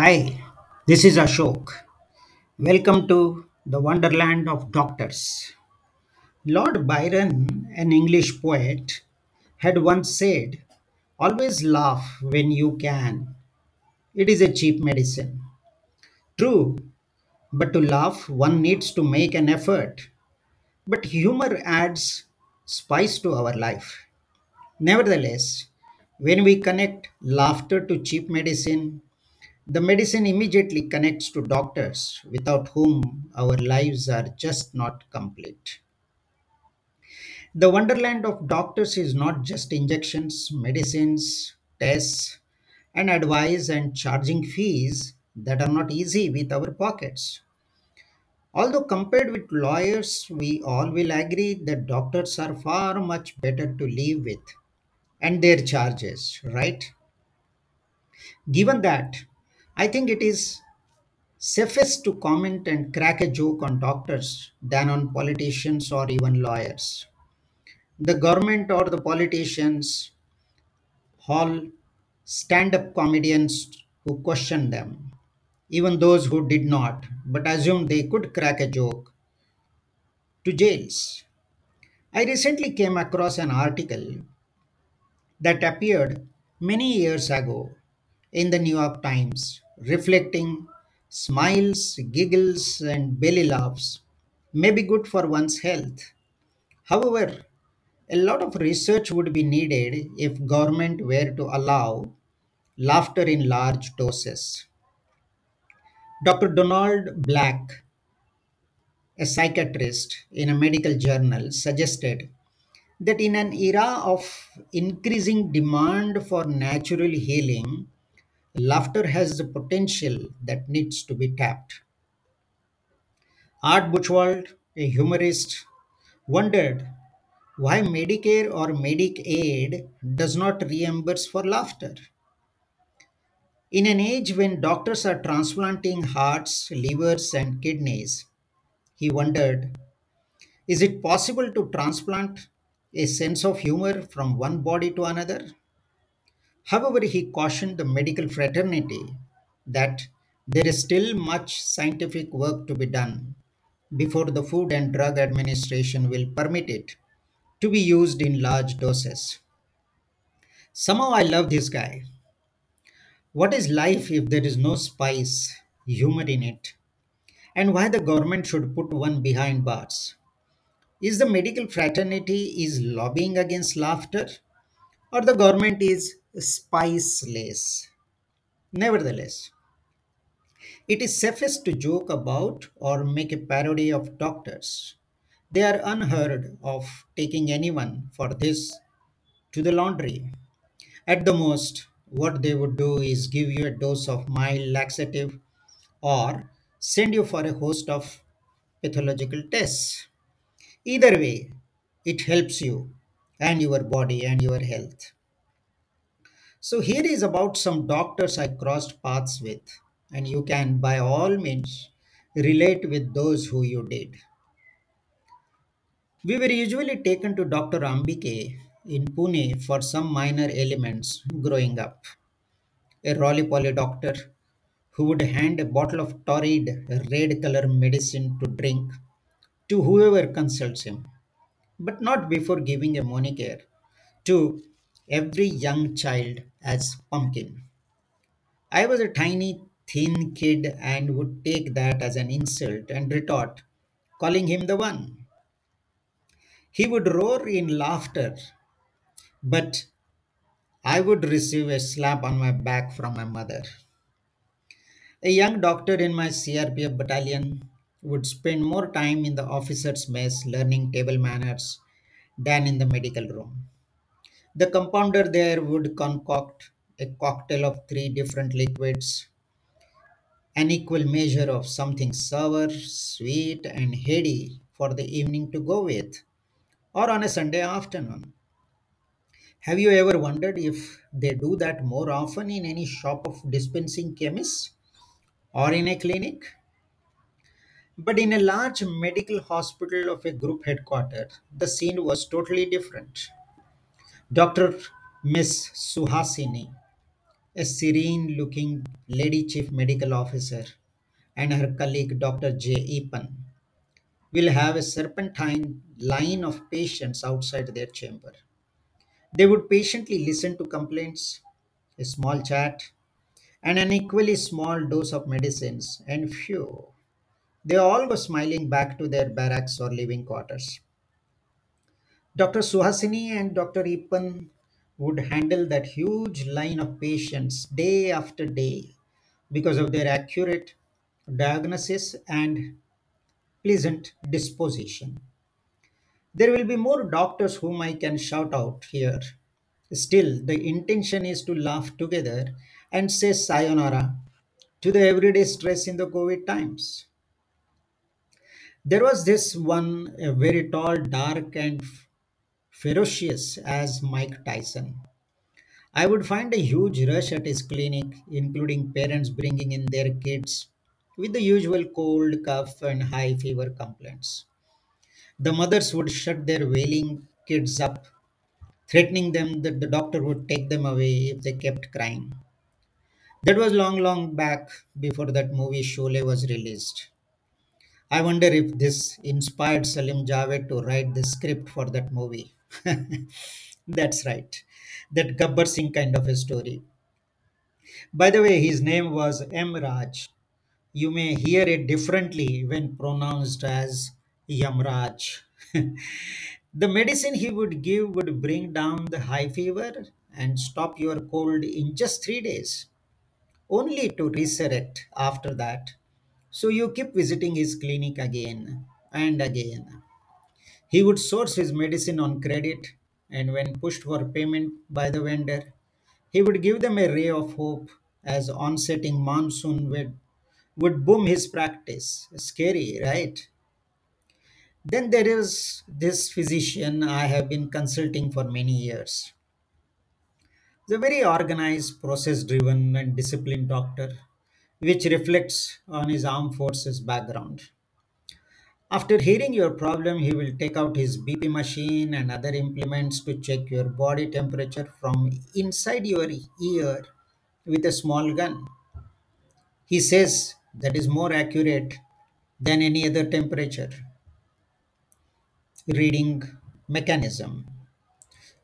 Hi, this is Ashok. Welcome to the wonderland of doctors. Lord Byron, an English poet, had once said, Always laugh when you can. It is a cheap medicine. True, but to laugh, one needs to make an effort. But humor adds spice to our life. Nevertheless, when we connect laughter to cheap medicine, The medicine immediately connects to doctors, without whom our lives are just not complete. The wonderland of doctors is not just injections, medicines, tests, and advice and charging fees that are not easy with our pockets. Although compared with lawyers, we all will agree that doctors are far much better to live with and their charges, right? Given that, I think it is Safest to comment and crack a joke on doctors than on politicians or even lawyers. The government or the politicians haul stand up comedians who question them, even those who did not, but assumed they could crack a joke, to jails. I recently came across an article that appeared many years ago in the New York Times, reflecting smiles, giggles, and belly laughs may be good for one's health. However, a lot of research would be needed if government were to allow laughter in large doses. Dr. Donald Black, a psychiatrist in a medical journal, suggested that in an era of increasing demand for natural healing, laughter has the potential that needs to be tapped. Art Buchwald, a humorist, wondered why Medicare or Medicaid does not reimburse for laughter. In an age when doctors are transplanting hearts, livers, and kidneys, he wondered is it possible to transplant a sense of humor from one body to another? However, he cautioned the medical fraternity that there is still much scientific work to be done before the Food and Drug Administration will permit it to be used in large doses. Somehow I love this guy. What is life if there is no spice, humor in it? And why the government should put one behind bars? Is the medical fraternity is lobbying against laughter or the government is spiceless? Nevertheless, it is safest to joke about or make a parody of doctors. They are unheard of taking anyone for this to the laundry. At the most, what they would do is give you a dose of mild laxative or send you for a host of pathological tests. Either way, it helps you and your body and your health. So, here is about some doctors I crossed paths with, and you can by all means relate with those who you did. We were usually taken to Dr. Ambike in Pune for some minor ailments growing up. A roly poly doctor who would hand a bottle of torrid red color medicine to drink to whoever consults him, but not before giving a moniker to every young child as pumpkin. I was a tiny, thin kid and would take that as an insult and retort, calling him the one. He would roar in laughter, but I would receive a slap on my back from my mother. A young doctor in my CRPF battalion would spend more time in the officer's mess learning table manners than in the medical room. The compounder there would concoct a cocktail of three different liquids, an equal measure of something sour, sweet, and heady for the evening to go with, or on a Sunday afternoon. Have you ever wondered if they do that more often in any shop of dispensing chemists or in a clinic? But in a large medical hospital of a group headquarters, the scene was totally different. Dr. Miss Suhasini, A serene looking lady chief medical officer and her colleague Dr. J. Epan will have a serpentine line of patients outside their chamber. They would patiently listen to complaints, a small chat, and an equally small dose of medicines, and phew, they all go smiling back to their barracks or living quarters. Dr. Suhasini and Dr. Ipan would handle that huge line of patients day after day because of their accurate diagnosis and pleasant disposition. There will be more doctors whom I can shout out here. Still, the intention is to laugh together and say sayonara to the everyday stress in the COVID times. There was this one, a very tall, dark, and ferocious as Mike Tyson. I would find a huge rush at his clinic, including parents bringing in their kids with the usual cold, cough, and high fever complaints. The mothers would shut their wailing kids up, threatening them that the doctor would take them away if they kept crying. That was long, long back before that movie Sholay was released. I wonder if this inspired Salim Javed to write the script for that movie. That's right. That Gabbar Singh kind of a story. By the way, his name was M. Raj. You may hear it differently when pronounced as Yamraj. the medicine he would give would bring down the high fever and stop your cold in just three days, only to resurrect after that. So you keep visiting his clinic again and again. He would source his medicine on credit, and when pushed for payment by the vendor, he would give them a ray of hope as onsetting monsoon would, would boom his practice. Scary, right? Then there is this physician I have been consulting for many years. The very organized, process driven, and disciplined doctor, which reflects on his armed forces background. After hearing your problem, he will take out his BP machine and other implements to check your body temperature from inside your ear with a small gun. He says that is more accurate than any other temperature reading mechanism.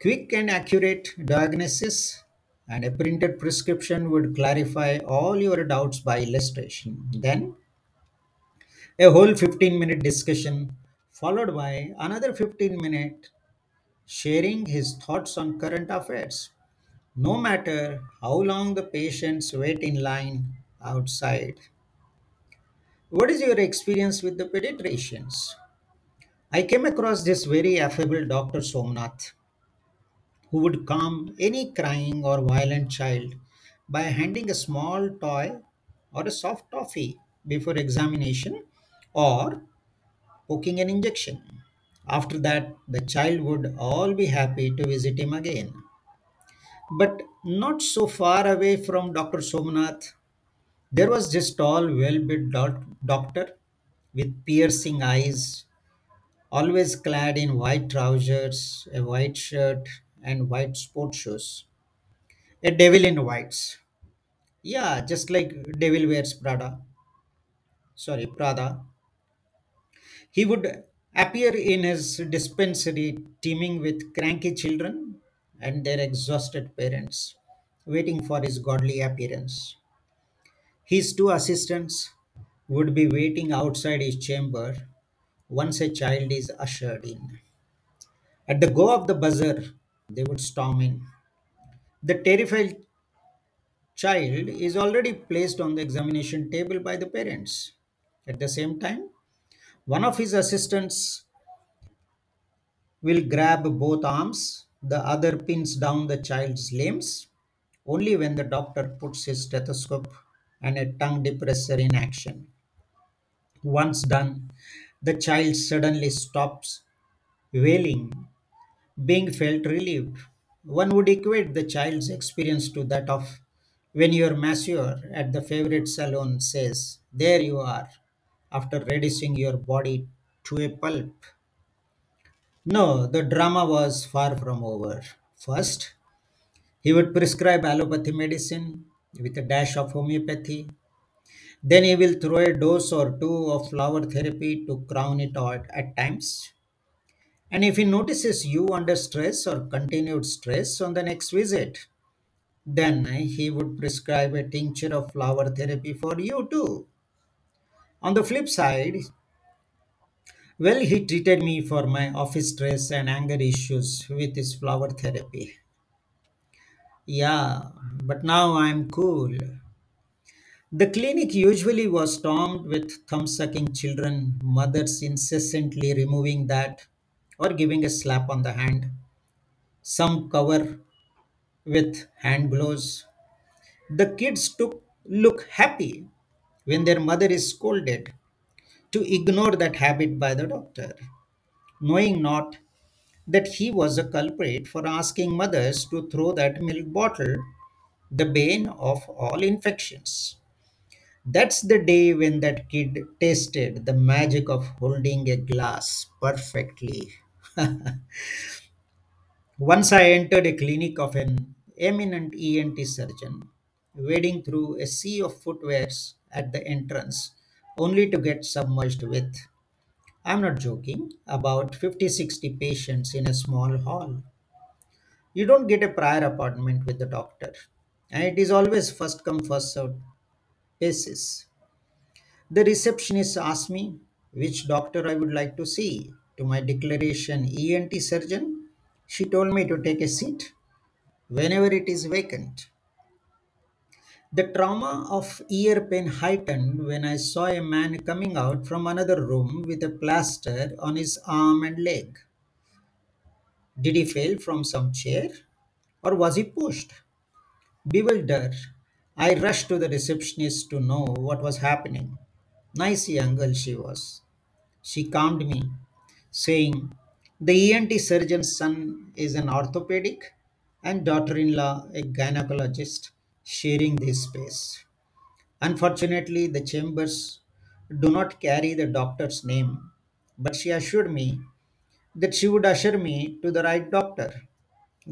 Quick and accurate diagnosis and a printed prescription would clarify all your doubts by illustration. Then a whole 15 minute discussion followed by another 15 minute sharing his thoughts on current affairs. No matter how long the patients wait in line outside. What is your experience with the pediatricians? I came across this very affable Dr. Somnath who would calm any crying or violent child by handing a small toy or a soft toffee before examination or poking an injection. After that, the child would all be happy to visit him again. But not so far away from Dr. Somnath, there was this tall, well built doctor with piercing eyes, always clad in white trousers, a white shirt, and white sports shoes. A devil in whites. Yeah, just like devil wears Prada. Sorry, Prada. He would appear in his dispensary teeming with cranky children and their exhausted parents, waiting for his godly appearance. His two assistants would be waiting outside his chamber once a child is ushered in. At the go of the buzzer, they would storm in. The terrified child is already placed on the examination table by the parents. At the same time, one of his assistants will grab both arms, the other pins down the child's limbs. Only when the doctor puts his stethoscope and a tongue depressor in action. Once done, the child suddenly stops wailing, being felt relieved. One would equate the child's experience to that of when your masseur at the favorite salon says, There you are, after reducing your body to a pulp. No, the drama was far from over. First, He would prescribe allopathy medicine with a dash of homeopathy. Then he will throw a dose or two of flower therapy to crown it all at times. And if he notices you under stress or continued stress on the next visit, then he would prescribe a tincture of flower therapy for you too. On the flip side, well, he treated me for my office stress and anger issues with his flower therapy. Yeah, but now I'm cool. The clinic usually was stormed with thumb sucking children, mothers incessantly removing that or giving a slap on the hand, some cover with hand gloves. The kids took look happy when their mother is scolded to ignore that habit by the doctor, knowing not that he was a culprit for asking mothers to throw that milk bottle, the bane of all infections. That's the day when that kid tasted the magic of holding a glass perfectly. Once I entered a clinic of an eminent ENT surgeon, wading through a sea of footwears at the entrance, only to get submerged with, I'm not joking, about 50 60 patients in a small hall. You don't get a prior appointment with the doctor, and it is always first come, first served basis. The receptionist asked me which doctor I would like to see. To my declaration, ENT surgeon, she told me to take a seat whenever it is vacant. The trauma of ear pain heightened when I saw a man coming out from another room with a plaster on his arm and leg. Did he fall from some chair or was he pushed? Bewildered, I rushed to the receptionist to know what was happening. Nice young girl she was. She calmed me, saying, The ENT surgeon's son is an orthopedic and daughter in law a gynecologist sharing this space. Unfortunately, the chambers do not carry the doctor's name, but she assured me that she would usher me to the right doctor.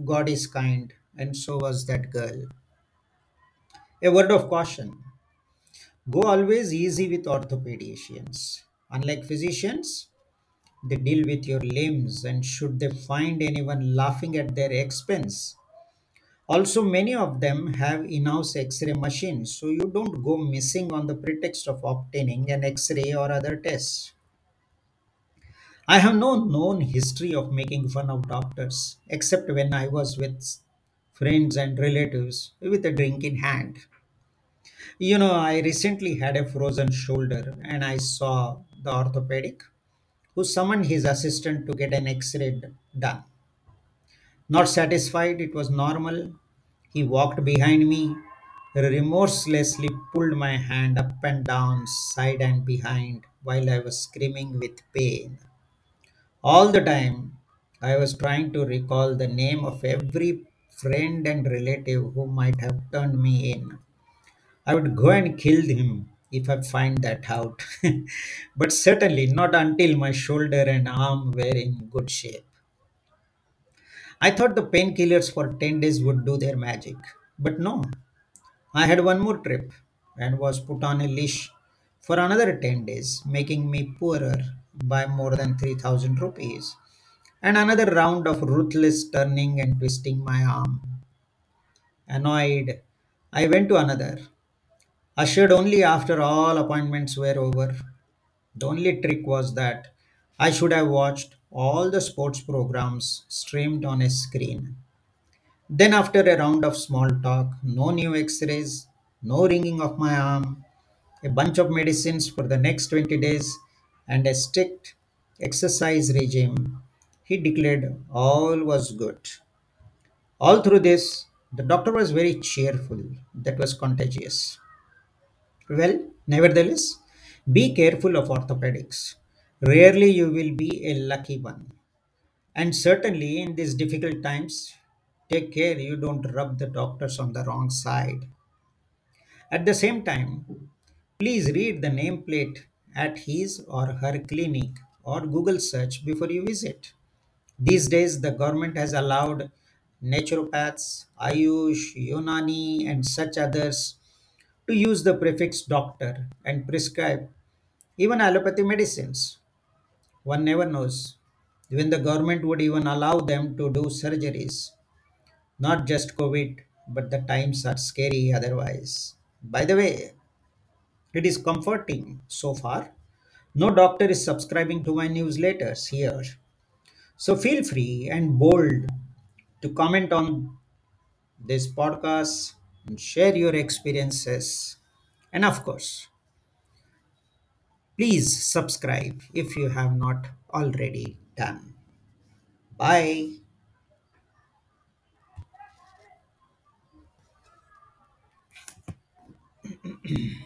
God is kind, and so was that girl. A word of caution go always easy with orthopedicians. Unlike physicians, they deal with your limbs, and should they find anyone laughing at their expense, also many of them have in-house x-ray machines so you don't go missing on the pretext of obtaining an x-ray or other tests i have no known history of making fun of doctors except when i was with friends and relatives with a drink in hand. You know i recently had a frozen shoulder and i saw the orthopedic who summoned his assistant to get an x-ray done Not satisfied it was normal, he walked behind me, remorselessly pulled my hand up and down, side and behind, while I was screaming with pain. All the time, I was trying to recall the name of every friend and relative who might have turned me in. I would go and kill him if I find that out, but certainly not until my shoulder and arm were in good shape. I thought the painkillers for 10 days would do their magic. But no, I had one more trip and was put on a leash for another 10 days, making me poorer by more than 3000 rupees. And another round of ruthless turning and twisting my arm. Annoyed, I went to another, ushered only after all appointments were over. The only trick was that I should have watched all the sports programs streamed on a screen Then, after a round of small talk, no new x rays, no wringing of my arm, a bunch of medicines for the next 20 days, and a strict exercise regime, he declared all was good. All through this, the doctor was very cheerful. That was contagious. Well, nevertheless, be careful of orthopedics. Rarely you will be a lucky one. And certainly in these difficult times, take care you don't rub the doctors on the wrong side. At the same time, please read the nameplate at his or her clinic or Google search before you visit. These days, the government has allowed naturopaths, Ayush, Unani, and such others to use the prefix doctor and prescribe even allopathy medicines. One never knows when the government would even allow them to do surgeries. Not just COVID, but the times are scary otherwise. By the way, it is comforting so far. No doctor is subscribing to my newsletters here. So feel free and bold to comment on this podcast and share your experiences. And of course, please subscribe if you have not already done. Bye.